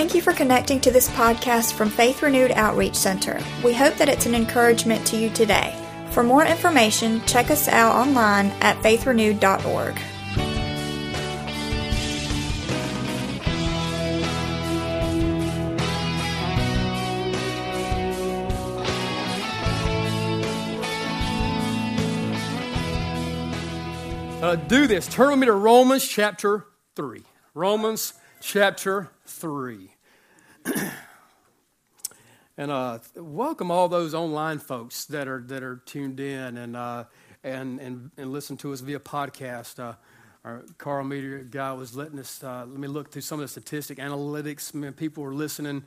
Thank you for connecting to this podcast from Faith Renewed Outreach Center. We hope that it's an encouragement to you today. For more information, check us out online at faithrenewed.org. Uh, do this. Turn with me to Romans chapter 3. Romans chapter 3. and uh, welcome all those online folks that are that are tuned in and uh, and, and and listen to us via podcast. Uh, our Carl Media guy was letting us uh, let me look through some of the statistic analytics. Man, people were listening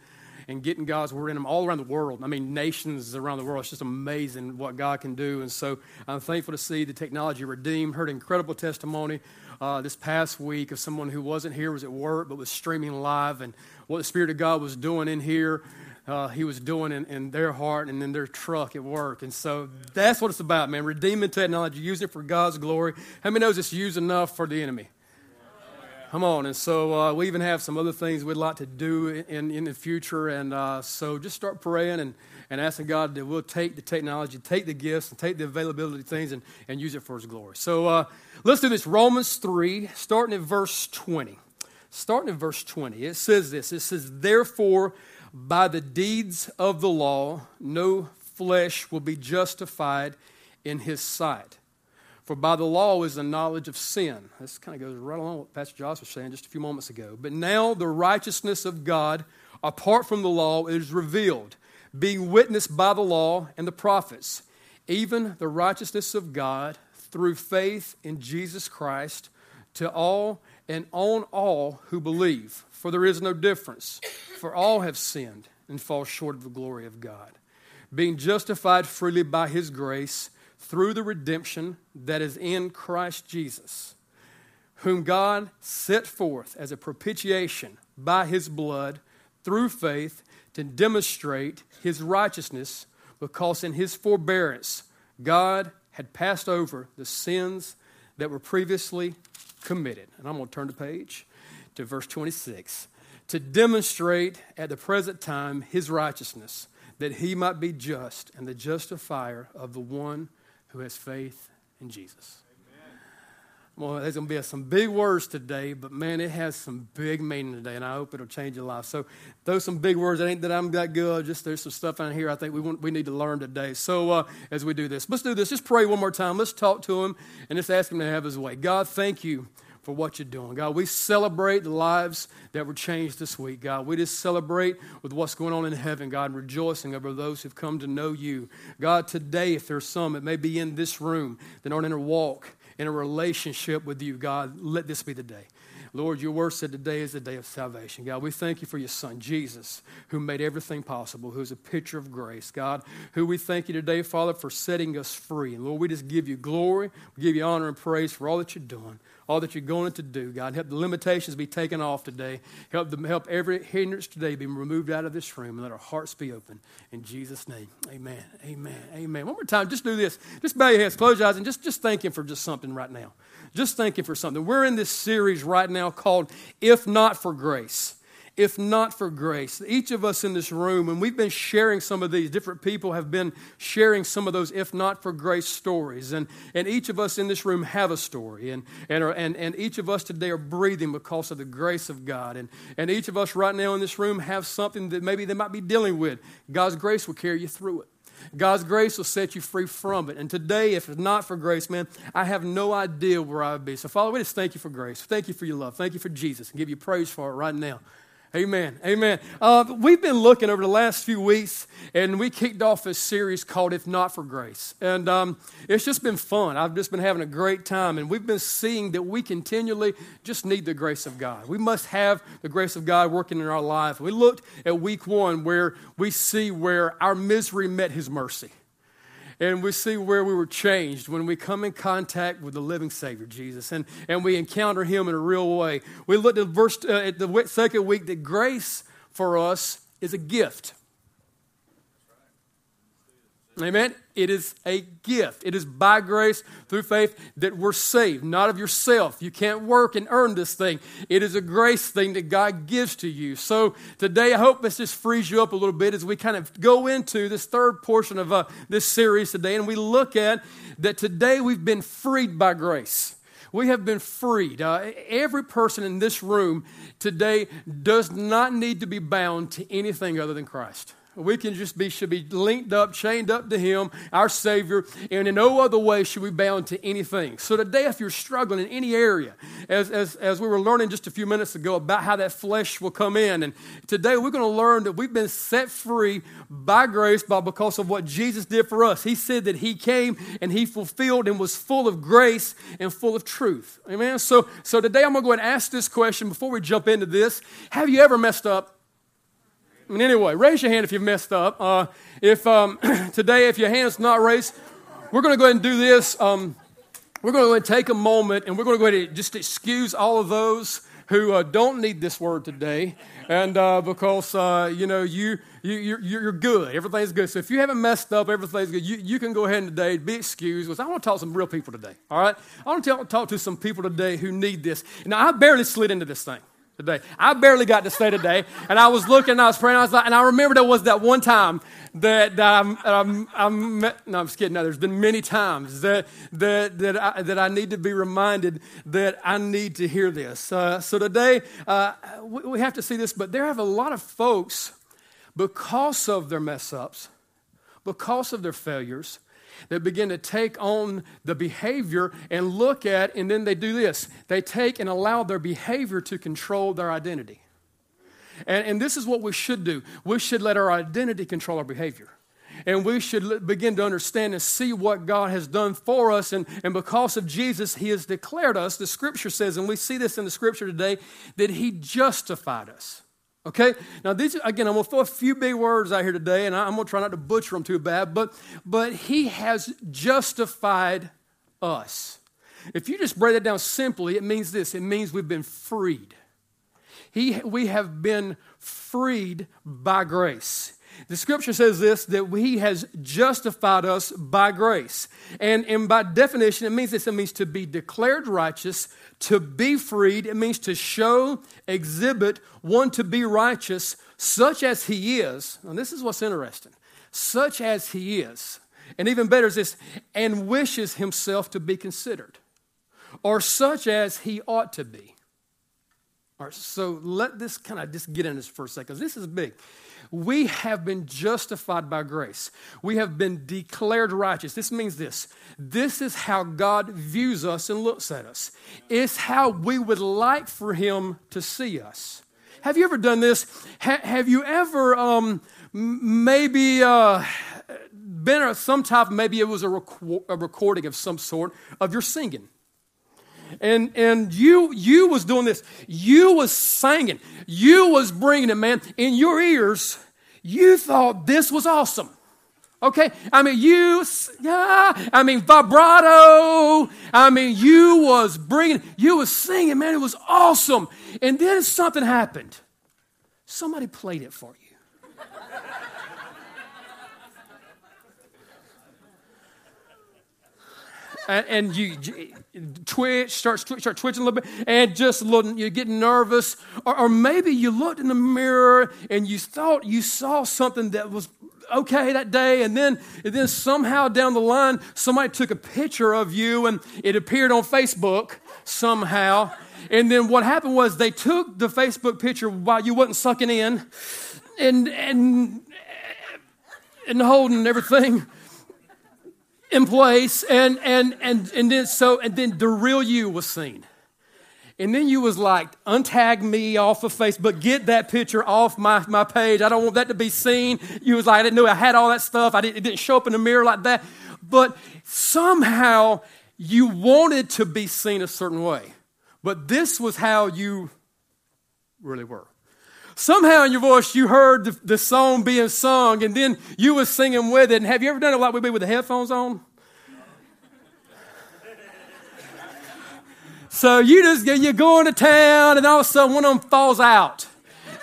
and getting God's word in them all around the world. I mean, nations around the world. It's just amazing what God can do. And so I'm thankful to see the technology redeemed. Heard incredible testimony uh, this past week of someone who wasn't here, was at work, but was streaming live, and what the Spirit of God was doing in here. Uh, he was doing in, in, their heart and in their truck at work. And so that's what it's about, man. Redeeming technology, using it for God's glory. How many knows it's used enough for the enemy? Come on. And so uh, we even have some other things we'd like to do in, in the future. And uh, so just start praying and, and asking God that we'll take the technology, take the gifts, and take the availability of things and, and use it for His glory. So uh, let's do this. Romans 3, starting at verse 20. Starting at verse 20, it says this It says, Therefore, by the deeds of the law, no flesh will be justified in His sight. For by the law is the knowledge of sin. This kind of goes right along with what Pastor Josh was saying just a few moments ago. But now the righteousness of God, apart from the law, is revealed, being witnessed by the law and the prophets, even the righteousness of God through faith in Jesus Christ to all and on all who believe. For there is no difference, for all have sinned and fall short of the glory of God, being justified freely by his grace through the redemption that is in Christ Jesus, whom God set forth as a propitiation by his blood through faith to demonstrate his righteousness, because in his forbearance God had passed over the sins that were previously committed. And I'm going to turn the page to verse 26 to demonstrate at the present time his righteousness, that he might be just and the justifier of the one who has faith in Jesus. Well, there's going to be some big words today, but man, it has some big meaning today, and I hope it'll change your life. So, those some big words. It ain't that I'm that good. Just there's some stuff in here I think we want, we need to learn today. So, uh, as we do this, let's do this. Just pray one more time. Let's talk to Him and just ask Him to have His way. God, thank you for what you're doing. God, we celebrate the lives that were changed this week, God. We just celebrate with what's going on in heaven, God, rejoicing over those who've come to know you. God, today, if there's some that may be in this room that aren't in a walk, in a relationship with you, God, let this be the day. Lord, your word said today is the day of salvation. God, we thank you for your son, Jesus, who made everything possible, who's a picture of grace. God, who we thank you today, Father, for setting us free. And Lord, we just give you glory, we give you honor and praise for all that you're doing all that you're going to do, God. Help the limitations be taken off today. Help them help every hindrance today be removed out of this room and let our hearts be open. In Jesus' name. Amen. Amen. Amen. One more time, just do this. Just bow your heads, close your eyes, and just, just thank him for just something right now. Just thank him for something. We're in this series right now called If Not for Grace if not for grace. Each of us in this room, and we've been sharing some of these, different people have been sharing some of those if not for grace stories. And, and each of us in this room have a story. And, and, and, and each of us today are breathing because of the grace of God. And, and each of us right now in this room have something that maybe they might be dealing with. God's grace will carry you through it. God's grace will set you free from it. And today, if it's not for grace, man, I have no idea where I would be. So, Father, we just thank you for grace. Thank you for your love. Thank you for Jesus. And give you praise for it right now. Amen. Amen. Uh, we've been looking over the last few weeks, and we kicked off a series called If Not for Grace. And um, it's just been fun. I've just been having a great time, and we've been seeing that we continually just need the grace of God. We must have the grace of God working in our life. We looked at week one where we see where our misery met his mercy and we see where we were changed when we come in contact with the living Savior, Jesus, and, and we encounter Him in a real way. We looked at, verse, uh, at the second week that grace for us is a gift. Amen. It is a gift. It is by grace through faith that we're saved, not of yourself. You can't work and earn this thing. It is a grace thing that God gives to you. So today, I hope this just frees you up a little bit as we kind of go into this third portion of uh, this series today, and we look at that today we've been freed by grace. We have been freed. Uh, every person in this room today does not need to be bound to anything other than Christ. We can just be, should be linked up, chained up to Him, our Savior, and in no other way should we bound to anything. So today, if you're struggling in any area, as, as, as we were learning just a few minutes ago about how that flesh will come in, and today we're going to learn that we've been set free by grace by because of what Jesus did for us. He said that He came and He fulfilled and was full of grace and full of truth. Amen. So, so today I'm going to go and ask this question before we jump into this. Have you ever messed up? I mean, anyway, raise your hand if you've messed up. Uh, if um, today, if your hand's not raised, we're going to go ahead and do this. Um, we're going to go and take a moment, and we're going to go ahead and just excuse all of those who uh, don't need this word today, and uh, because uh, you know you you you're, you're, good, everything's good. So if you haven't messed up, everything's good. You, you can go ahead and today be excused. Because I want to talk to some real people today. All right, I want to talk to some people today who need this. Now I barely slid into this thing today. I barely got to stay today, and I was looking, I was praying, I was like, and I remember there was that one time that, I'm, I'm, I'm, no, I'm just kidding. No, there's been many times that that that I, that I need to be reminded that I need to hear this. Uh, so today uh, we, we have to see this, but there have a lot of folks because of their mess ups, because of their failures, that begin to take on the behavior and look at, and then they do this. They take and allow their behavior to control their identity. And, and this is what we should do. We should let our identity control our behavior. And we should begin to understand and see what God has done for us. And, and because of Jesus, He has declared us, the scripture says, and we see this in the scripture today, that He justified us. Okay? Now, these, again, I'm going to throw a few big words out here today, and I'm going to try not to butcher them too bad, but, but he has justified us. If you just break that down simply, it means this it means we've been freed. He, we have been freed by grace. The scripture says this that he has justified us by grace. And, and by definition, it means this it means to be declared righteous, to be freed. It means to show, exhibit one to be righteous, such as he is. And this is what's interesting such as he is. And even better is this, and wishes himself to be considered, or such as he ought to be. All right, so let this kind of just get in this for a second, this is big. We have been justified by grace. We have been declared righteous. This means this this is how God views us and looks at us, it's how we would like for Him to see us. Have you ever done this? Ha- have you ever um, maybe uh, been at some type, maybe it was a, a recording of some sort of your singing? And and you you was doing this. You was singing. You was bringing it man. In your ears you thought this was awesome. Okay? I mean you yeah. I mean vibrato. I mean you was bringing you was singing man. It was awesome. And then something happened. Somebody played it for you. And, and you, twitch, start, start twitching a little bit, and just a little, you're getting nervous. Or, or maybe you looked in the mirror and you thought you saw something that was okay that day, and then, and then somehow down the line, somebody took a picture of you and it appeared on Facebook somehow. And then what happened was they took the Facebook picture while you wasn't sucking in and, and, and holding everything in place, and and and and then so and then the real you was seen. And then you was like, untag me off of Facebook, get that picture off my, my page. I don't want that to be seen. You was like, I didn't know I had all that stuff. I didn't, it didn't show up in the mirror like that. But somehow you wanted to be seen a certain way. But this was how you really were. Somehow in your voice you heard the, the song being sung and then you were singing with it. And have you ever done it like we be with the headphones on? So you just you're going to town, and all of a sudden one of them falls out,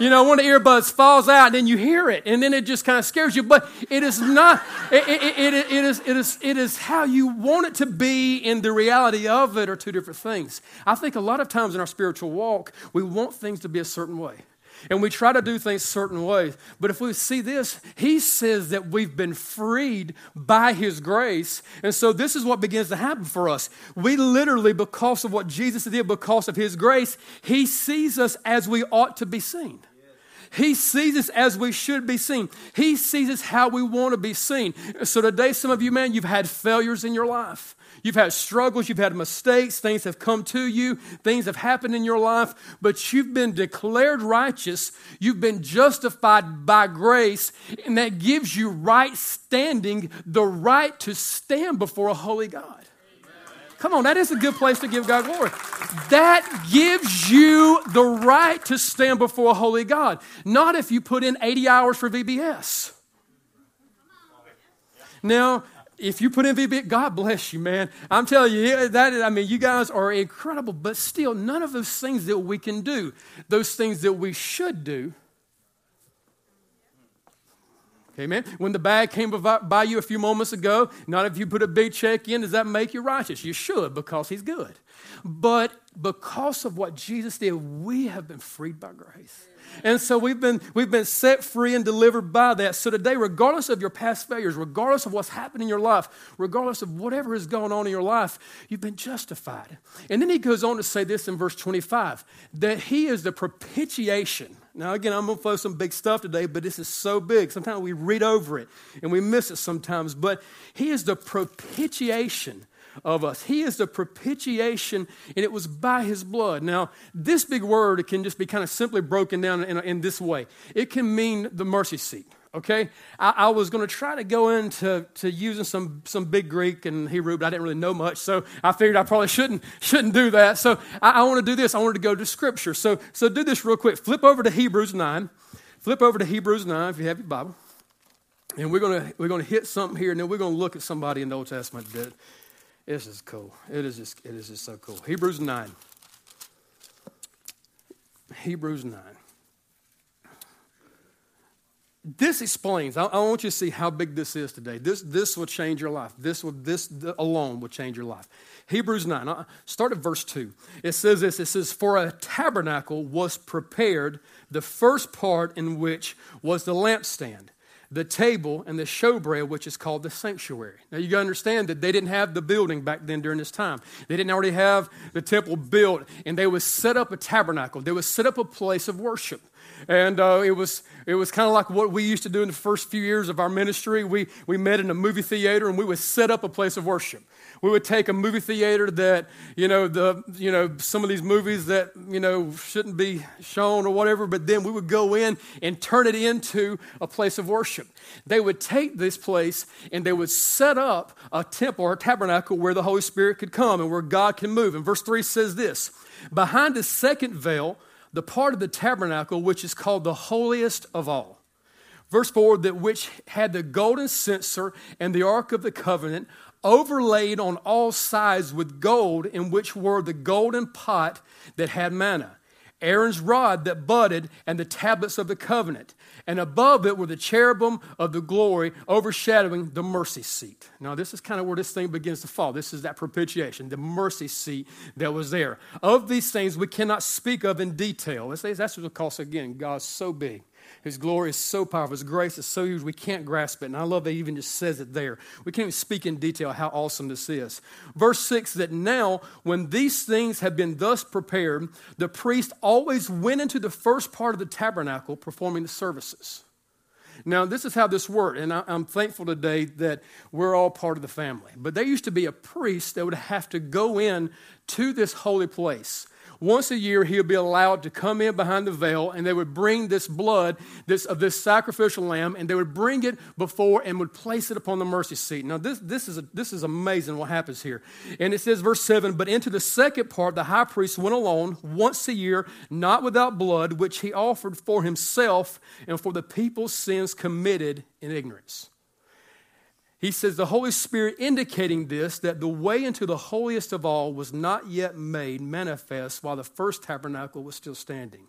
You know, one of the earbuds falls out, and then you hear it, and then it just kind of scares you. But it is not. It, it, it, it, is, it, is, it is how you want it to be, and the reality of it are two different things. I think a lot of times in our spiritual walk, we want things to be a certain way. And we try to do things certain ways. But if we see this, he says that we've been freed by his grace. And so this is what begins to happen for us. We literally, because of what Jesus did, because of his grace, he sees us as we ought to be seen. He sees us as we should be seen. He sees us how we want to be seen. So today, some of you, man, you've had failures in your life. You've had struggles, you've had mistakes, things have come to you, things have happened in your life, but you've been declared righteous. You've been justified by grace, and that gives you right standing, the right to stand before a holy God. Come on, that is a good place to give God glory. That gives you the right to stand before a holy God, not if you put in 80 hours for VBS. Now, if you put in VBS, God bless you, man. I'm telling you, that I mean, you guys are incredible, but still, none of those things that we can do, those things that we should do. Amen. When the bag came by you a few moments ago, not if you put a big check in, does that make you righteous? You should because He's good. But because of what Jesus did, we have been freed by grace. And so we've been, we've been set free and delivered by that. So today, regardless of your past failures, regardless of what's happened in your life, regardless of whatever is going on in your life, you've been justified. And then he goes on to say this in verse 25 that he is the propitiation. Now, again, I'm going to throw some big stuff today, but this is so big. Sometimes we read over it and we miss it sometimes. But he is the propitiation of us. He is the propitiation, and it was by his blood. Now, this big word can just be kind of simply broken down in, in this way it can mean the mercy seat. Okay, I, I was going to try to go into to using some some big Greek and Hebrew, but I didn't really know much, so I figured I probably shouldn't shouldn't do that. So I, I want to do this. I wanted to go to Scripture. So so do this real quick. Flip over to Hebrews nine. Flip over to Hebrews nine if you have your Bible, and we're gonna we're gonna hit something here, and then we're gonna look at somebody in the Old Testament that this is cool. It is just, it is just so cool. Hebrews 9. Hebrews 9. This explains, I, I, want you to see how big this is today. This, this will change your life. This, will, this alone will change your life. Hebrews 9, uh, start at verse 2. It says this It says, For a tabernacle was prepared, the first part in which was the lampstand the table and the showbread, which is called the sanctuary. Now, you got to understand that they didn't have the building back then during this time. They didn't already have the temple built, and they would set up a tabernacle. They would set up a place of worship. And uh, it was, it was kind of like what we used to do in the first few years of our ministry. We, we met in a movie theater, and we would set up a place of worship. We would take a movie theater that you know the you know some of these movies that you know shouldn't be shown or whatever but then we would go in and turn it into a place of worship. They would take this place and they would set up a temple or a tabernacle where the holy spirit could come and where god can move. And verse 3 says this behind the second veil the part of the tabernacle which is called the holiest of all Verse 4 that which had the golden censer and the ark of the covenant overlaid on all sides with gold, in which were the golden pot that had manna, Aaron's rod that budded, and the tablets of the covenant. And above it were the cherubim of the glory overshadowing the mercy seat. Now, this is kind of where this thing begins to fall. This is that propitiation, the mercy seat that was there. Of these things we cannot speak of in detail. That's what it calls again. God's so big. His glory is so powerful. His grace is so huge, we can't grasp it. And I love that he even just says it there. We can't even speak in detail how awesome this is. Verse 6 that now, when these things have been thus prepared, the priest always went into the first part of the tabernacle performing the services. Now, this is how this worked, and I, am thankful today that we're all part of the family. But there used to be a priest that would have to go in to this holy place once a year, he would be allowed to come in behind the veil, and they would bring this blood this, of this sacrificial lamb, and they would bring it before and would place it upon the mercy seat. Now, this, this, is, a, this is amazing what happens here. And it says, verse 7 But into the second part, the high priest went alone once a year, not without blood, which he offered for himself and for the people's sins committed in ignorance. He says, the Holy Spirit indicating this, that the way into the holiest of all was not yet made manifest while the first tabernacle was still standing.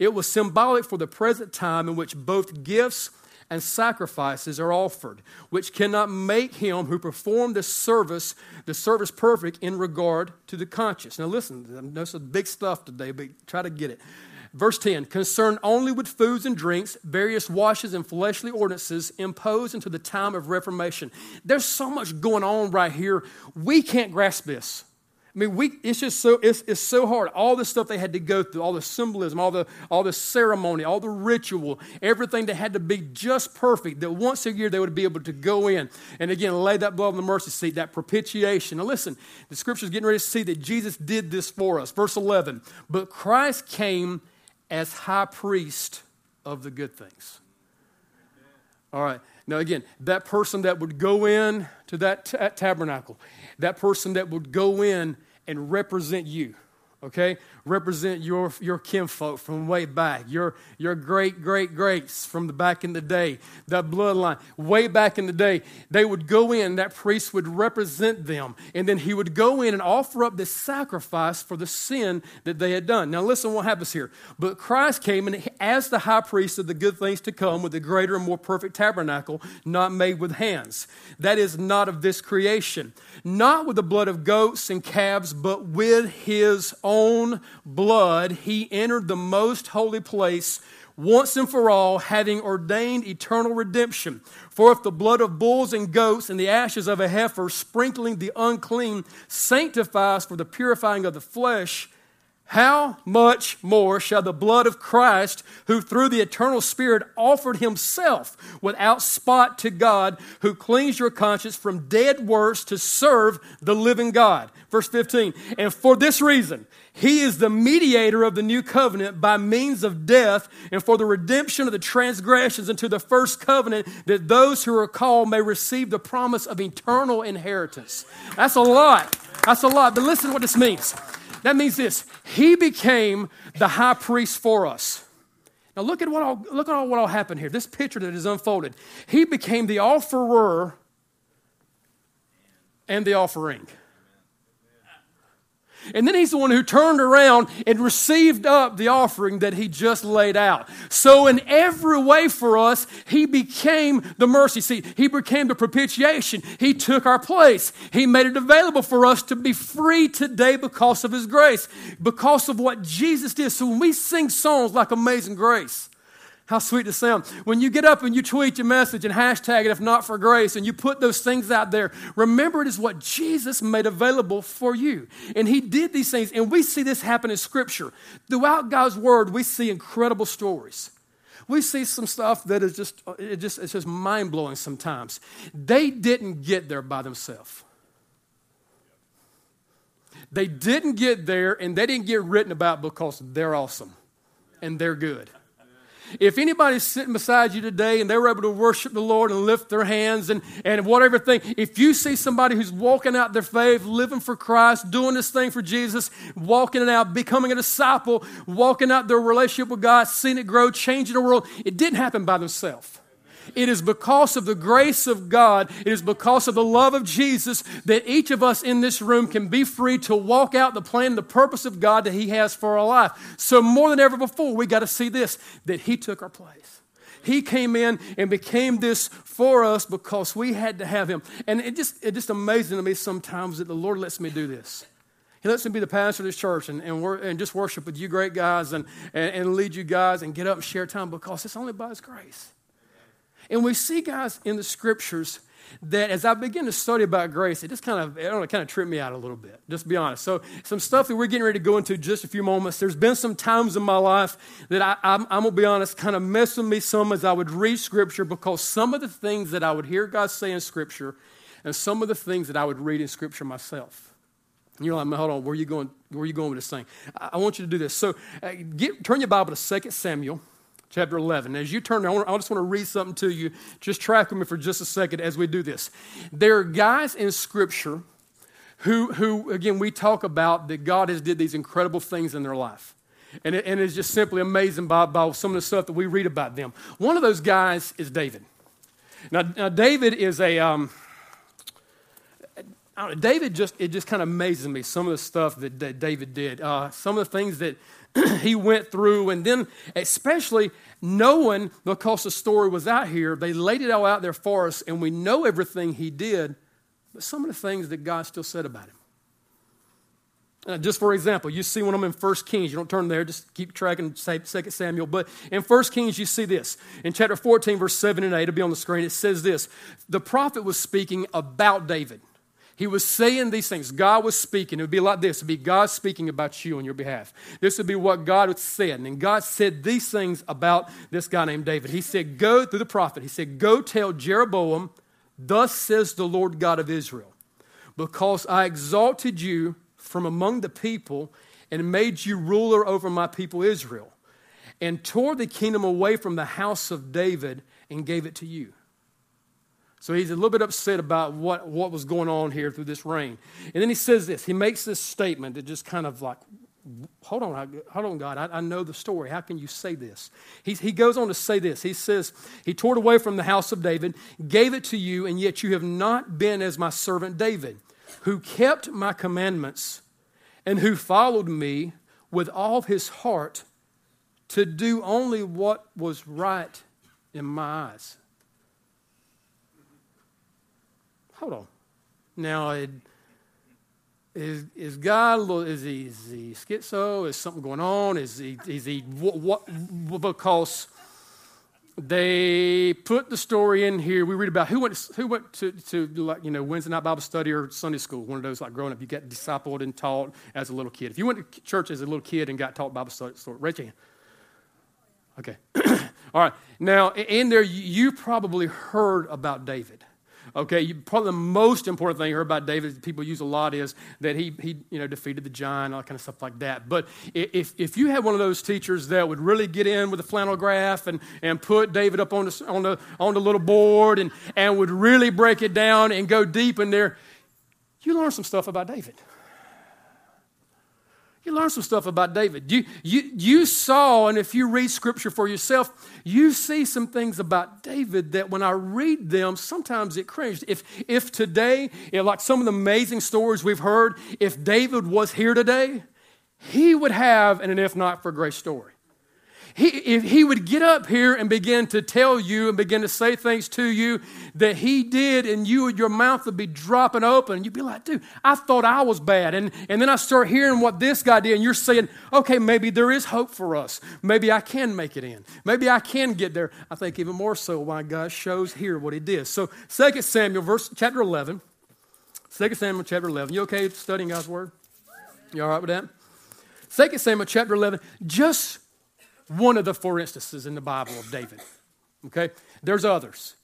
It was symbolic for the present time in which both gifts and sacrifices are offered, which cannot make him who performed the service, the service perfect in regard to the conscience. Now listen, I this is big stuff today, but try to get it. Verse 10 concerned only with foods and drinks, various washes and fleshly ordinances imposed until the time of Reformation. There's so much going on right here. We can't grasp this. I mean, we, it's just so, it's, it's so hard. All the stuff they had to go through, all the symbolism, all the, all the ceremony, all the ritual, everything that had to be just perfect, that once a year they would be able to go in and again lay that blood on the mercy seat, that propitiation. Now listen, the scripture's getting ready to see that Jesus did this for us. Verse 11, but Christ came as high priest of the good things. All right. Now, again, that person that would go in to that t- tabernacle, that person that would go in and represent you, okay? Represent your, your kinfolk from way back, your, your great, great, greats from the back in the day, that bloodline, way back in the day. They would go in, that priest would represent them, and then he would go in and offer up this sacrifice for the sin that they had done. Now, listen what happens here. But Christ came and as the high priest of the good things to come with the greater and more perfect tabernacle, not made with hands. That is not of this creation, not with the blood of goats and calves, but with his own blood, he entered the most holy place once and for all, having ordained eternal redemption. For if the blood of bulls and goats and the ashes of a heifer, sprinkling the unclean, sanctifies for the purifying of the flesh, how much more shall the blood of Christ, who through the eternal Spirit offered himself without spot to God, who cleans your conscience from dead works to serve the living God? Verse 15, and for this reason, he is the mediator of the new covenant by means of death and for the redemption of the transgressions into the first covenant that those who are called may receive the promise of eternal inheritance. That's a lot. That's a lot. But listen to what this means. That means this He became the high priest for us. Now look at what all, look at all what all happened here. This picture that is unfolded. He became the offerer and the offering. And then he's the one who turned around and received up the offering that he just laid out. So, in every way for us, he became the mercy seat. He became the propitiation. He took our place. He made it available for us to be free today because of his grace, because of what Jesus did. So, when we sing songs like Amazing Grace, how sweet to sound. When you get up and you tweet your message and hashtag it if not for grace and you put those things out there, remember it is what Jesus made available for you. And he did these things. And we see this happen in Scripture. Throughout God's Word, we see incredible stories. We see some stuff that is just, it just it's just mind blowing sometimes. They didn't get there by themselves. They didn't get there and they didn't get written about because they're awesome and they're good. If anybody's sitting beside you today and they were able to worship the Lord and lift their hands and, and whatever thing, if you see somebody who's walking out their faith, living for Christ, doing this thing for Jesus, walking it out, becoming a disciple, walking out their relationship with God, seeing it grow, changing the world, it didn't happen by themselves. It is because of the grace of God, it is because of the love of Jesus that each of us in this room can be free to walk out the plan, the purpose of God that He has for our life. So, more than ever before, we got to see this that He took our place. He came in and became this for us because we had to have Him. And it just, it just amazing to me sometimes that the Lord lets me do this. He lets me be the pastor of this church and, and, and just worship with you great guys and, and, and lead you guys and get up and share time because it's only by His grace. And we see, guys, in the scriptures that as I begin to study about grace, it just kind of, I don't know, kind of tripped me out a little bit, just be honest. So, some stuff that we're getting ready to go into just a few moments. There's been some times in my life that I, I'm, I'm going to be honest, kind of messed with me some as I would read Scripture because some of the things that I would hear God say in Scripture and some of the things that I would read in Scripture myself. And you're like, hold on, where are you going, where are you going with this thing? I, I want you to do this. So, uh, get, turn your Bible to 2 Samuel chapter 11. As you turn, I, I just want to read something to you. Just track with me for just a second as we do this. There are guys in Scripture who, who again, we talk about that God has did these incredible things in their life. And, it, and it's just simply amazing by, by some of the stuff that we read about them. One of those guys is David. Now, now David is a, um, know, David just, it just kind of amazes me, some of the stuff that, that David did, uh, some of the things that he went through, and then especially knowing, because the story was out here, they laid it all out there for us, and we know everything he did, but some of the things that God still said about him. Uh, just for example, you see when I'm in 1 Kings, you don't turn there, just keep tracking 2 Samuel. But in 1 Kings, you see this. In chapter 14, verse 7 and 8, it'll be on the screen, it says this The prophet was speaking about David. He was saying these things. God was speaking. It would be like this. It would be God speaking about you on your behalf. This would be what God had said. And God said these things about this guy named David. He said, Go through the prophet. He said, Go tell Jeroboam, thus says the Lord God of Israel, because I exalted you from among the people and made you ruler over my people Israel, and tore the kingdom away from the house of David and gave it to you. So he's a little bit upset about what, what was going on here through this reign. And then he says this he makes this statement that just kind of like, hold on, hold on, God, I, I know the story. How can you say this? He, he goes on to say this. He says, He tore it away from the house of David, gave it to you, and yet you have not been as my servant David, who kept my commandments and who followed me with all his heart to do only what was right in my eyes. Hold on. Now, it, is, is God, is he, is he schizo? Is something going on? Is he, is he what, what because they put the story in here. We read about who went who went to, to like you know Wednesday night Bible study or Sunday school. One of those like growing up, you get discipled and taught as a little kid. If you went to church as a little kid and got taught Bible study, raise your hand. Okay, all right. Now in there, you probably heard about David. Okay, probably the most important thing you heard about David, people use a lot, is that he, he you know, defeated the giant, all that kind of stuff like that. But if, if you had one of those teachers that would really get in with a flannel graph and, and put David up on the, on, the, on the little board and, and would really break it down and go deep in there, you learn some stuff about David. You learn some stuff about David. You, you, you saw, and if you read scripture for yourself, you see some things about David that when I read them, sometimes it cringes. If, if today, if like some of the amazing stories we've heard, if David was here today, he would have an if not for grace story. He, if he would get up here and begin to tell you and begin to say things to you that he did, and you your mouth would be dropping open, you'd be like, dude, I thought I was bad. And, and then I start hearing what this guy did, and you're saying, okay, maybe there is hope for us. Maybe I can make it in. Maybe I can get there. I think even more so why God shows here what he did. So 2 Samuel, verse chapter 11. 2 Samuel chapter 11. You okay studying God's word? You all right with that? 2 Samuel chapter 11. Just one of the four instances in the Bible of David. Okay? There's others,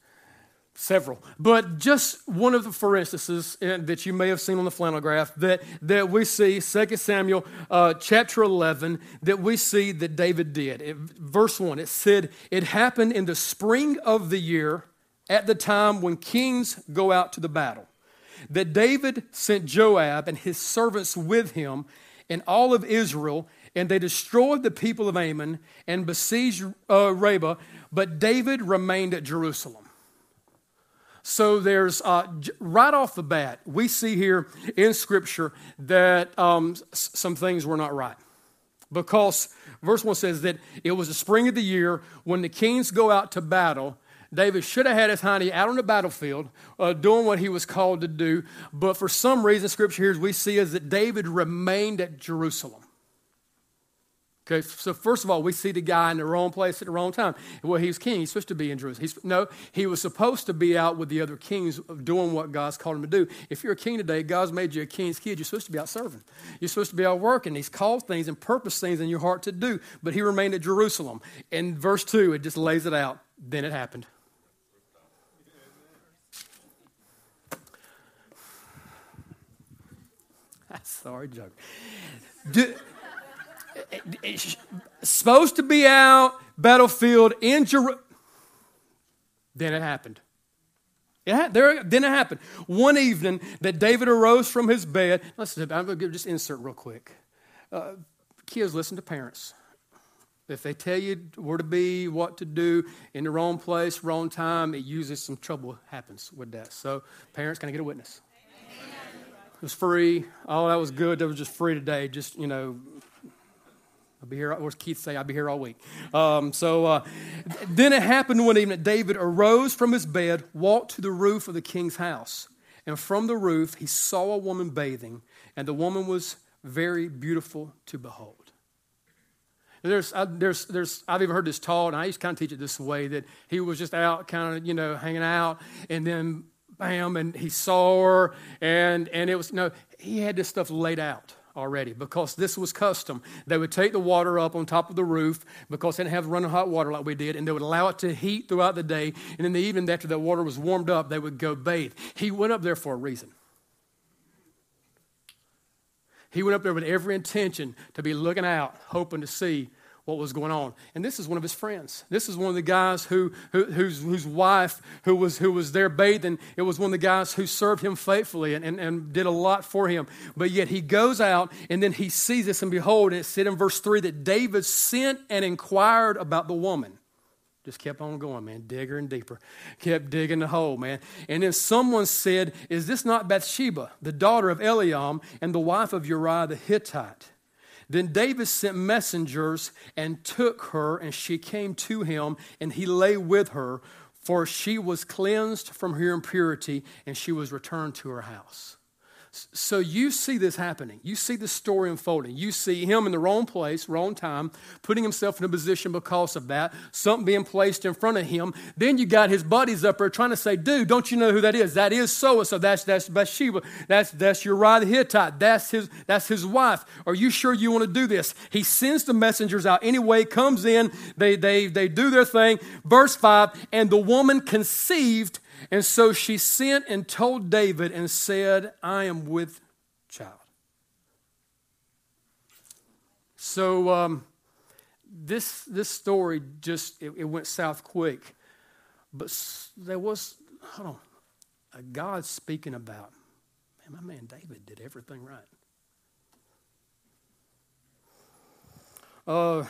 several. But just one of the four instances that you may have seen on the flannel graph that, that we see, 2 Samuel uh, chapter 11, that we see that David did. It, verse 1, it said, It happened in the spring of the year at the time when kings go out to the battle that David sent Joab and his servants with him and all of Israel and they destroyed the people of Ammon and besieged uh, Rabbah, but David remained at Jerusalem. So there's uh, right off the bat, we see here in Scripture that um, some things were not right. Because verse 1 says that it was the spring of the year when the kings go out to battle. David should have had his honey out on the battlefield uh, doing what he was called to do. But for some reason, Scripture here we see is that David remained at Jerusalem. Okay, so first of all, we see the guy in the wrong place at the wrong time. Well, he's king. He's supposed to be in Jerusalem. He's, no, he was supposed to be out with the other kings doing what God's called him to do. If you're a king today, God's made you a king's kid. You're supposed to be out serving. You're supposed to be out working. He's called things and purpose things in your heart to do. But he remained at Jerusalem. In verse 2, it just lays it out. Then it happened. That's Sorry, joke. Do, supposed to be out, battlefield in Jerusalem. Then it happened. Yeah, there, then it happened. One evening that David arose from his bed. Listen, I'm going to just insert real quick. Uh, kids, listen to parents. If they tell you where to be, what to do, in the wrong place, wrong time, it usually some trouble happens with that. So, parents, can I get a witness? Amen. It was free. Oh, that was good. That was just free today. Just, you know, I'll be here. What's Keith say? I'll be here all week. Um, so uh, then it happened one evening that David arose from his bed, walked to the roof of the king's house. And from the roof, he saw a woman bathing, and the woman was very beautiful to behold. There's, I, there's, there's, I've even heard this taught, and I used to kind of teach it this way that he was just out, kind of, you know, hanging out, and then bam, and he saw her, and, and it was, no, he had this stuff laid out already because this was custom. They would take the water up on top of the roof because they didn't have running hot water like we did, and they would allow it to heat throughout the day. And in the evening, after the water was warmed up, they would go bathe. He went up there for a reason. He went up there with every intention to be looking out, hoping to see what was going on. And this is one of his friends. This is one of the guys who, who whose, whose wife who was, who was there bathing. It was one of the guys who served him faithfully and, and, and did a lot for him. But yet he goes out and then he sees this, and behold, and it said in verse 3 that David sent and inquired about the woman. Just kept on going, man, digger and deeper. Kept digging the hole, man. And then someone said, Is this not Bathsheba, the daughter of Eliam and the wife of Uriah the Hittite? Then David sent messengers and took her, and she came to him, and he lay with her, for she was cleansed from her impurity, and she was returned to her house. So you see this happening. You see the story unfolding. You see him in the wrong place, wrong time, putting himself in a position because of that, something being placed in front of him. Then you got his buddies up there trying to say, dude, don't you know who that is? That is so and so. That's that's Bathsheba. That's that's Uriah the Hittite. That's his that's his wife. Are you sure you want to do this? He sends the messengers out anyway, comes in, they they they do their thing. Verse 5, and the woman conceived and so she sent and told David and said, I am with child. So um, this, this story just, it, it, went south quick. But there was, hold on, a God speaking about, man, my man David did everything right. Uh,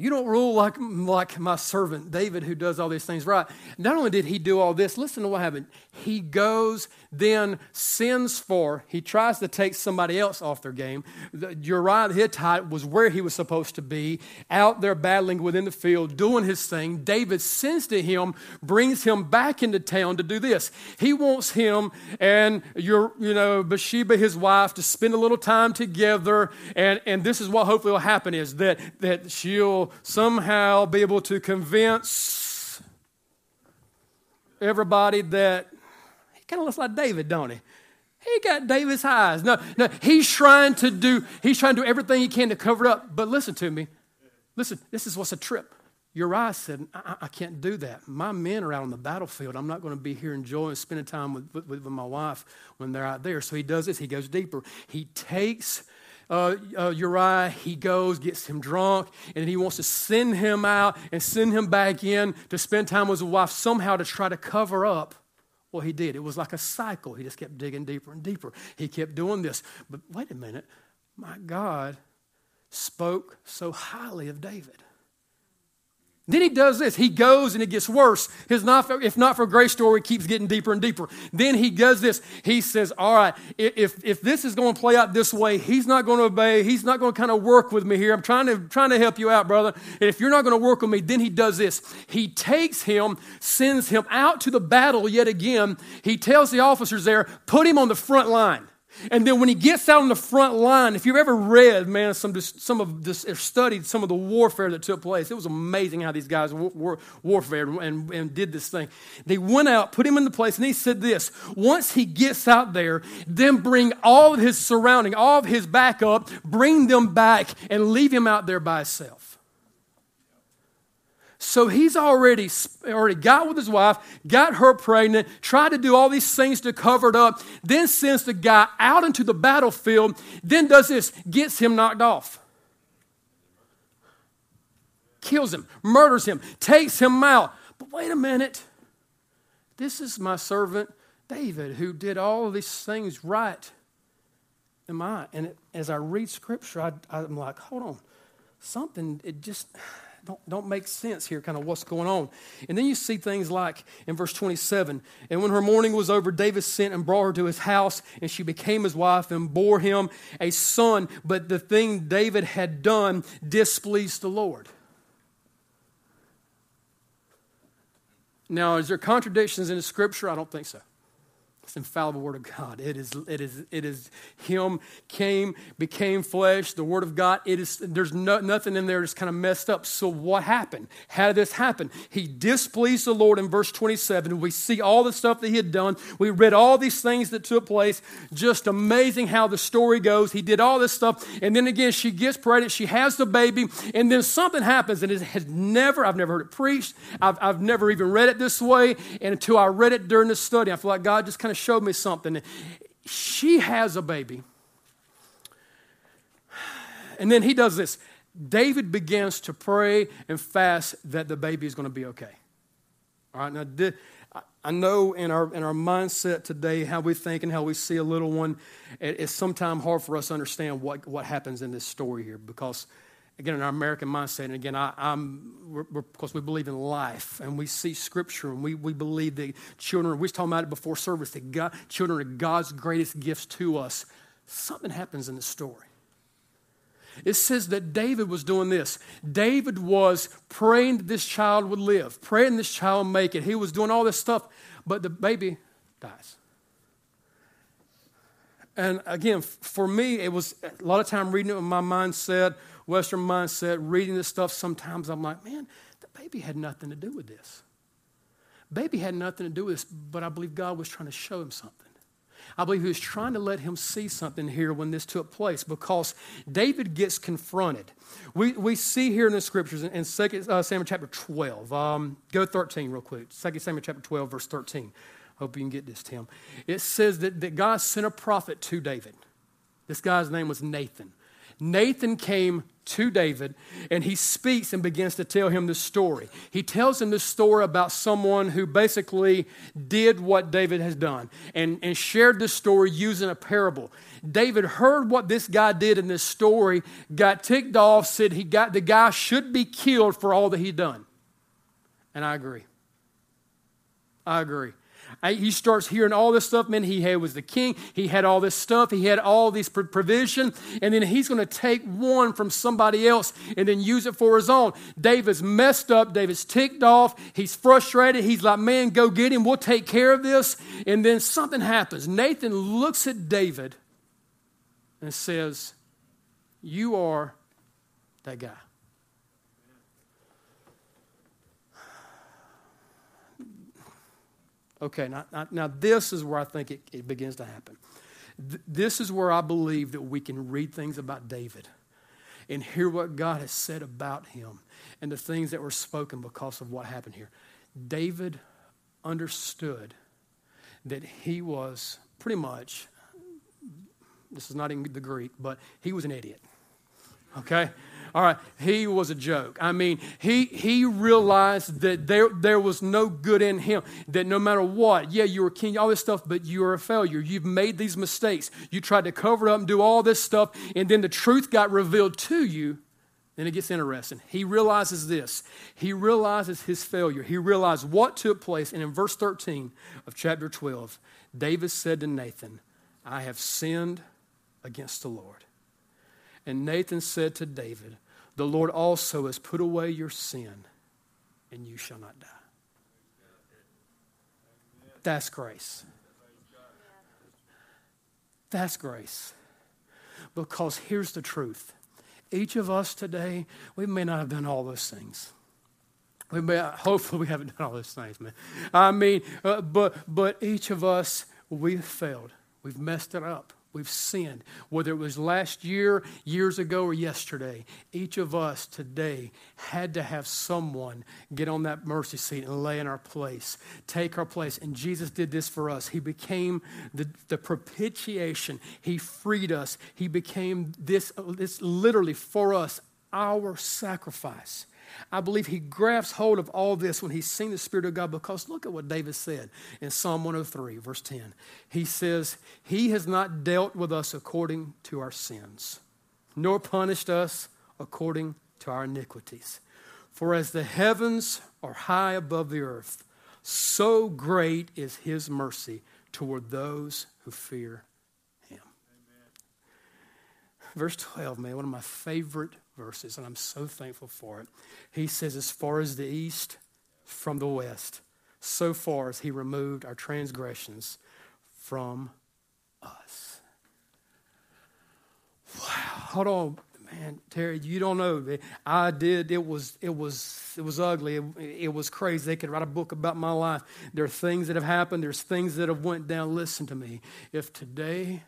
you don't rule like, like my servant David, who does all these things right. Not only did he do all this, listen to what happened. He goes, then sends for, he tries to take somebody else off their game. Uriah the Hittite was where he was supposed to be, out there battling within the field, doing his thing. David sends to him, brings him back into town to do this. He wants him and your, you know, Bathsheba, his wife, to spend a little time together. And, and this is what hopefully will happen is that, that she'll somehow be able to convince everybody that he kind of looks like David, don't he? He got David's eyes. No, no, he's trying to do, he's trying to do everything he can to cover it up. But listen to me. Listen, this is what's a trip. Uriah said, I, I can't do that. My men are out on the battlefield. I'm not going to be here enjoying spending time with, with, with my wife when they're out there. So he does this. He goes deeper. He takes uh, uh, Uriah, he goes, gets him drunk, and he wants to send him out and send him back in to spend time with his wife somehow to try to cover up what he did. It was like a cycle. He just kept digging deeper and deeper. He kept doing this. But wait a minute. My God spoke so highly of David. Then he does this. He goes and it gets worse. His not for, if not for grace story keeps getting deeper and deeper. Then he does this. He says, All right, if, if this is going to play out this way, he's not going to obey. He's not going to kind of work with me here. I'm trying to, trying to help you out, brother. And if you're not going to work with me, then he does this. He takes him, sends him out to the battle yet again. He tells the officers there, Put him on the front line. And then when he gets out on the front line, if you've ever read, man, some, some of this, or studied some of the warfare that took place, it was amazing how these guys war, war, warfare and, and did this thing. They went out, put him in the place, and he said this once he gets out there, then bring all of his surrounding, all of his backup, bring them back, and leave him out there by himself. So he's already, already got with his wife, got her pregnant, tried to do all these things to cover it up, then sends the guy out into the battlefield, then does this, gets him knocked off. Kills him, murders him, takes him out. But wait a minute. This is my servant David who did all these things right. Am I? And as I read scripture, I, I'm like, hold on. Something, it just don't, don't make sense here, kind of what's going on. And then you see things like in verse 27 And when her mourning was over, David sent and brought her to his house, and she became his wife and bore him a son. But the thing David had done displeased the Lord. Now, is there contradictions in the scripture? I don't think so. It's infallible word of God. It is, it is, it is Him came, became flesh, the word of God. It is, there's no, nothing in there that's kind of messed up. So what happened? How did this happen? He displeased the Lord in verse 27. We see all the stuff that he had done. We read all these things that took place. Just amazing how the story goes. He did all this stuff. And then again, she gets pregnant. She has the baby. And then something happens. And it has never, I've never heard it preached. I've, I've never even read it this way. And until I read it during the study, I feel like God just kind of showed me something. She has a baby. And then he does this. David begins to pray and fast that the baby is going to be okay. All right, now I know in our, in our mindset today, how we think and how we see a little one, it's sometimes hard for us to understand what, what happens in this story here because again, in our American mindset, and again, I, am because we believe in life and we see scripture and we, we believe that children, we was talking about it before service, that God, children are God's greatest gifts to us. Something happens in the story. It says that David was doing this. David was praying that this child would live, praying this child would make it. He was doing all this stuff, but the baby dies. And again, for me, it was a lot of time reading it with my mindset Western mindset, reading this stuff, sometimes I'm like, man, the baby had nothing to do with this. Baby had nothing to do with this, but I believe God was trying to show him something. I believe he was trying to let him see something here when this took place because David gets confronted. We, we see here in the scriptures in, in 2 uh, Samuel chapter 12. Um, go 13 real quick. 2 Samuel chapter 12, verse 13. Hope you can get this, Tim. It says that, that God sent a prophet to David. This guy's name was Nathan. Nathan came to David and he speaks and begins to tell him the story. He tells him this story about someone who basically did what David has done and, and shared this story using a parable. David heard what this guy did in this story, got ticked off, said he got the guy should be killed for all that he done. And I agree. I agree he starts hearing all this stuff. Man, he had, was the king. He had all this stuff. He had all these provision. And then he's going to take one from somebody else and then use it for his own. David's messed up. David's ticked off. He's frustrated. He's like, man, go get him. We'll take care of this. And then something happens. Nathan looks at David and says, You are that guy. Okay, now, now, this is where I think it, it begins to happen. Th- this is where I believe that we can read things about David and hear what God has said about him and the things that were spoken because of what happened here. David understood that he was pretty much, this is not in the Greek, but he was an idiot. Okay? All right, he was a joke. I mean, he, he realized that there, there was no good in him, that no matter what, yeah, you were king, all this stuff, but you are a failure. You've made these mistakes. You tried to cover up and do all this stuff, and then the truth got revealed to you. Then it gets interesting. He realizes this. He realizes his failure. He realized what took place. And in verse 13 of chapter 12, David said to Nathan, I have sinned against the Lord. And Nathan said to David, The Lord also has put away your sin, and you shall not die. That's grace. That's grace. Because here's the truth each of us today, we may not have done all those things. We may, hopefully, we haven't done all those things, man. I mean, uh, but, but each of us, we've failed. We've messed it up. We've sinned. Whether it was last year, years ago, or yesterday, each of us today had to have someone get on that mercy seat and lay in our place, take our place. And Jesus did this for us. He became the, the propitiation, He freed us. He became this, this literally for us, our sacrifice. I believe he grasps hold of all this when he's seen the Spirit of God because look at what David said in Psalm 103, verse 10. He says, He has not dealt with us according to our sins, nor punished us according to our iniquities. For as the heavens are high above the earth, so great is his mercy toward those who fear him. Amen. Verse 12, man, one of my favorite verses, and I'm so thankful for it. He says, As far as the east from the west, so far as he removed our transgressions from us. Wow. Hold on, man, Terry, you don't know. I did. It was. It was. It was ugly. It, it, was crazy. They could write a book about my life. There are things that have happened. There's things that have went down. Listen to me. If today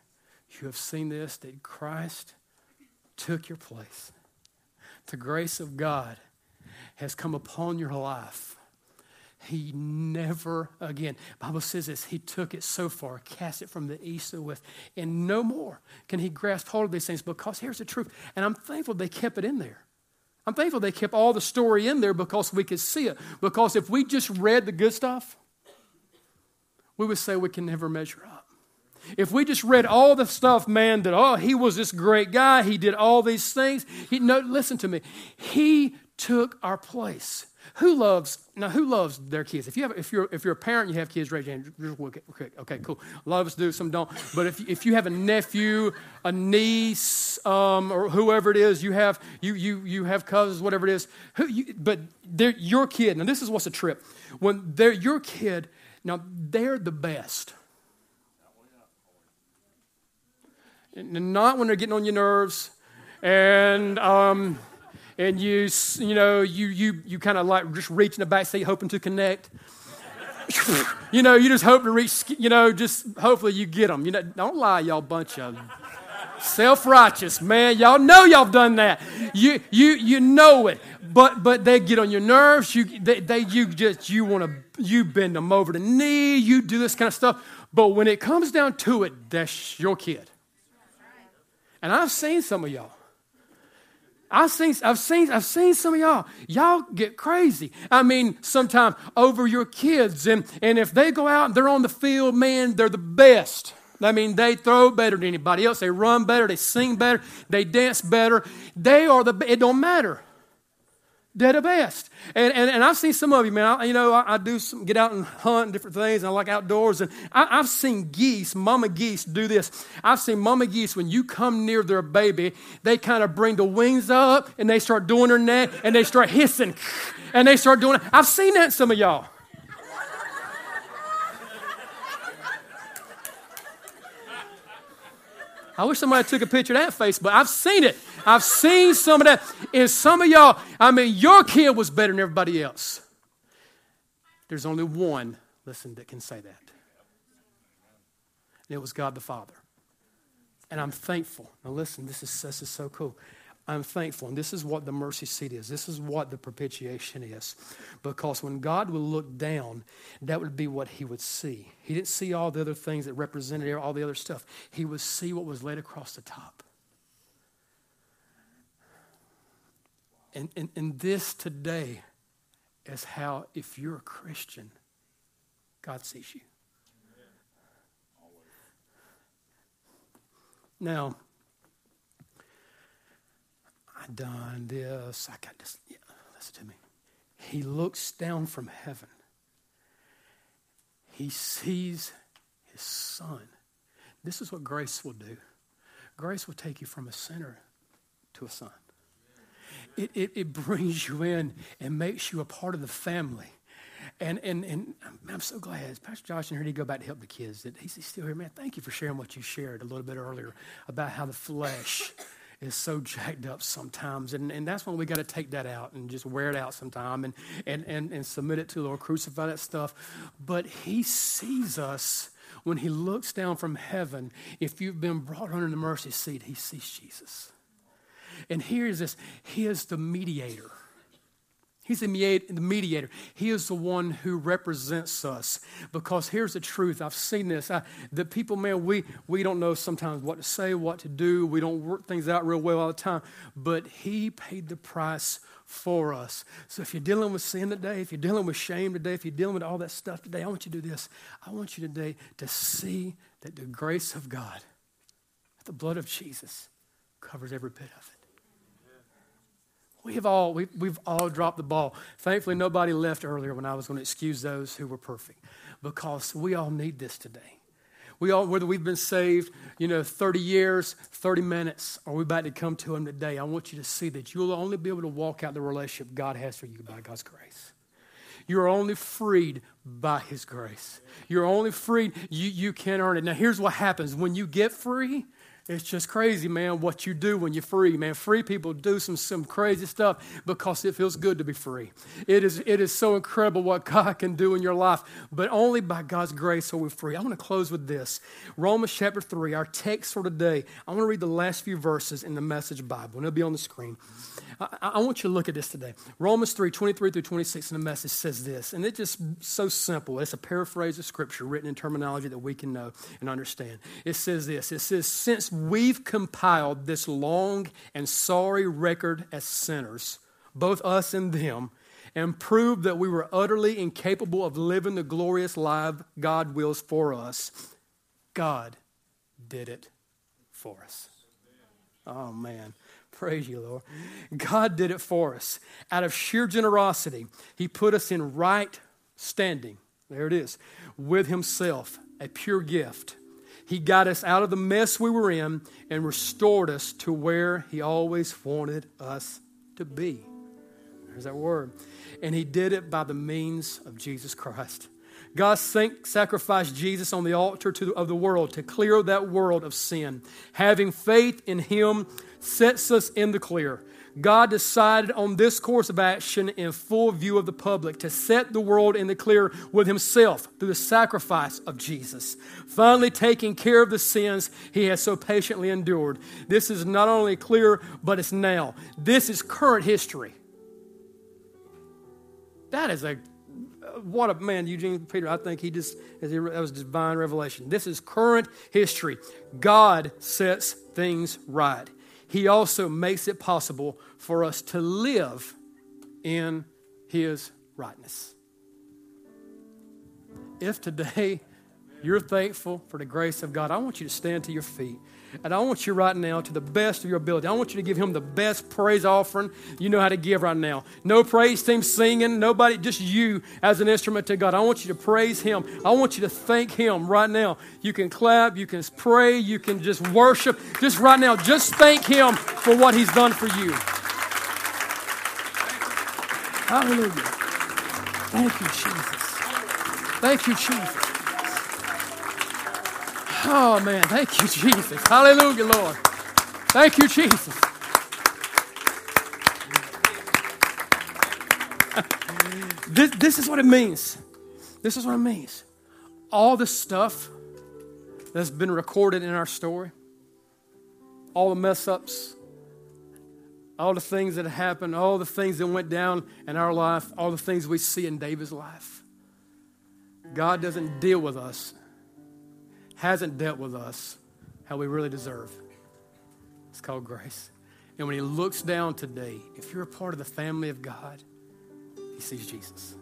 you have seen this, that Christ took your place, the grace of God has come upon your life he never again. Bible says this. He took it so far, cast it from the east to the west, and no more can he grasp hold of these things because here's the truth. And I'm thankful they kept it in there. I'm thankful they kept all the story in there because we could see it. Because if we just read the good stuff, we would say we can never measure up. If we just read all the stuff, man, that, oh, he was this great guy, he did all these things. He, no, listen to me. He took our place. Who loves now? Who loves their kids? If you have, if you're, if you're a parent, you have kids. Raise your hand. Okay, okay, cool. A lot of us do. Some don't. But if, if you have a nephew, a niece, um, or whoever it is, you have you you you have cousins, whatever it is. Who you, but they're your kid. Now this is what's a trip. When they're your kid, now they're the best. And not when they're getting on your nerves, and. Um, and you, you know, you, you, you kind of like just reach in the back seat hoping to connect. you know, you just hope to reach, you know, just hopefully you get them. You know, don't lie, y'all bunch of self-righteous, man. Y'all know y'all done that. You, you, you know it. But, but they get on your nerves. You, they, they you just, you want to, you bend them over the knee. You do this kind of stuff. But when it comes down to it, that's your kid. And I've seen some of y'all. I've seen, I've seen, I've seen some of y'all. Y'all get crazy. I mean, sometimes over your kids, and, and if they go out and they're on the field, man, they're the best. I mean, they throw better than anybody else. They run better. They sing better. They dance better. They are the. It don't matter. They're the best. And, and, and I've seen some of you, man. I, you know, I, I, do some, get out and hunt and different things, and I like outdoors. And I, have seen geese, mama geese, do this. I've seen mama geese, when you come near their baby, they kind of bring the wings up and they start doing their neck and they start hissing and they start doing it. I've seen that some of y'all. I wish somebody took a picture of that face, but I've seen it. I've seen some of that. And some of y'all, I mean, your kid was better than everybody else. There's only one, listen, that can say that. And it was God the Father. And I'm thankful. Now, listen, this is, this is so cool. I'm thankful. And this is what the mercy seat is. This is what the propitiation is. Because when God would look down, that would be what he would see. He didn't see all the other things that represented all the other stuff. He would see what was laid across the top. And, and, and this today is how, if you're a Christian, God sees you. Now, I done this. I got this. Yeah, listen to me. He looks down from heaven. He sees his son. This is what grace will do. Grace will take you from a sinner to a son. It, it, it brings you in and makes you a part of the family. And, and, and I'm so glad. Pastor Josh and here to go back to help the kids. That he's still here, man. Thank you for sharing what you shared a little bit earlier about how the flesh is so jacked up sometimes. And, and that's when we got to take that out and just wear it out sometime and, and, and, and submit it to the Lord, crucify that stuff. But He sees us when He looks down from heaven. If you've been brought under the mercy seat, He sees Jesus. And here is this He is the mediator. He's the mediator. He is the one who represents us. Because here's the truth. I've seen this. I, the people, man, we, we don't know sometimes what to say, what to do. We don't work things out real well all the time. But He paid the price for us. So if you're dealing with sin today, if you're dealing with shame today, if you're dealing with all that stuff today, I want you to do this. I want you today to see that the grace of God, the blood of Jesus, covers every bit of it. We have all, we, we've all dropped the ball. Thankfully, nobody left earlier when I was going to excuse those who were perfect because we all need this today. We all, whether we've been saved, you know, 30 years, 30 minutes, or we're about to come to Him today, I want you to see that you'll only be able to walk out the relationship God has for you by God's grace. You're only freed by His grace. You're only freed, you, you can't earn it. Now, here's what happens when you get free, it's just crazy, man, what you do when you're free, man. Free people do some, some crazy stuff because it feels good to be free. It is, it is so incredible what God can do in your life, but only by God's grace are we free. I want to close with this Romans chapter 3, our text for today. I want to read the last few verses in the Message Bible, and it'll be on the screen. I, I, want you to look at this today. Romans 3 23 through 26 in the message says this, and it's just so simple. It's a paraphrase of scripture written in terminology that we can know and understand. It says this It says, Since we've compiled this long and sorry record as sinners, both us and them, and proved that we were utterly incapable of living the glorious life God wills for us, God did it for us. Oh, man. Praise you, Lord. God did it for us. Out of sheer generosity, He put us in right standing. There it is. With Himself, a pure gift. He got us out of the mess we were in and restored us to where He always wanted us to be. There's that word. And He did it by the means of Jesus Christ. God sacrificed Jesus on the altar to, of the world to clear that world of sin. Having faith in Him sets us in the clear. God decided on this course of action in full view of the public to set the world in the clear with Himself through the sacrifice of Jesus, finally taking care of the sins He has so patiently endured. This is not only clear, but it's now. This is current history. That is a what a man, Eugene Peter. I think he just, that was divine revelation. This is current history. God sets things right. He also makes it possible for us to live in His rightness. If today you're thankful for the grace of God, I want you to stand to your feet. And I want you right now, to the best of your ability, I want you to give him the best praise offering you know how to give right now. No praise team singing, nobody, just you as an instrument to God. I want you to praise him. I want you to thank him right now. You can clap, you can pray, you can just worship. Just right now, just thank him for what he's done for you. Hallelujah. Thank you, Jesus. Thank you, Jesus. Oh, man. Thank you, Jesus. Hallelujah, Lord. Thank you, Jesus. this, this is what it means. This is what it means. All the stuff that's been recorded in our story, all the mess ups, all the things that happened, all the things that went down in our life, all the things we see in David's life. God doesn't deal with us hasn't dealt with us how we really deserve. It's called grace. And when he looks down today, if you're a part of the family of God, he sees Jesus.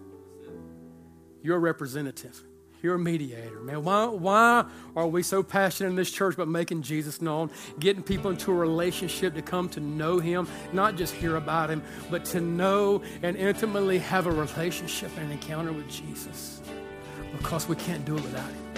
You're a representative. You're a mediator, man. Why, why are we so passionate in this church about making Jesus known, getting people into a relationship to come to know Him, not just hear about Him, but to know and intimately have a relationship and an encounter with Jesus? Because we can't do it without Him.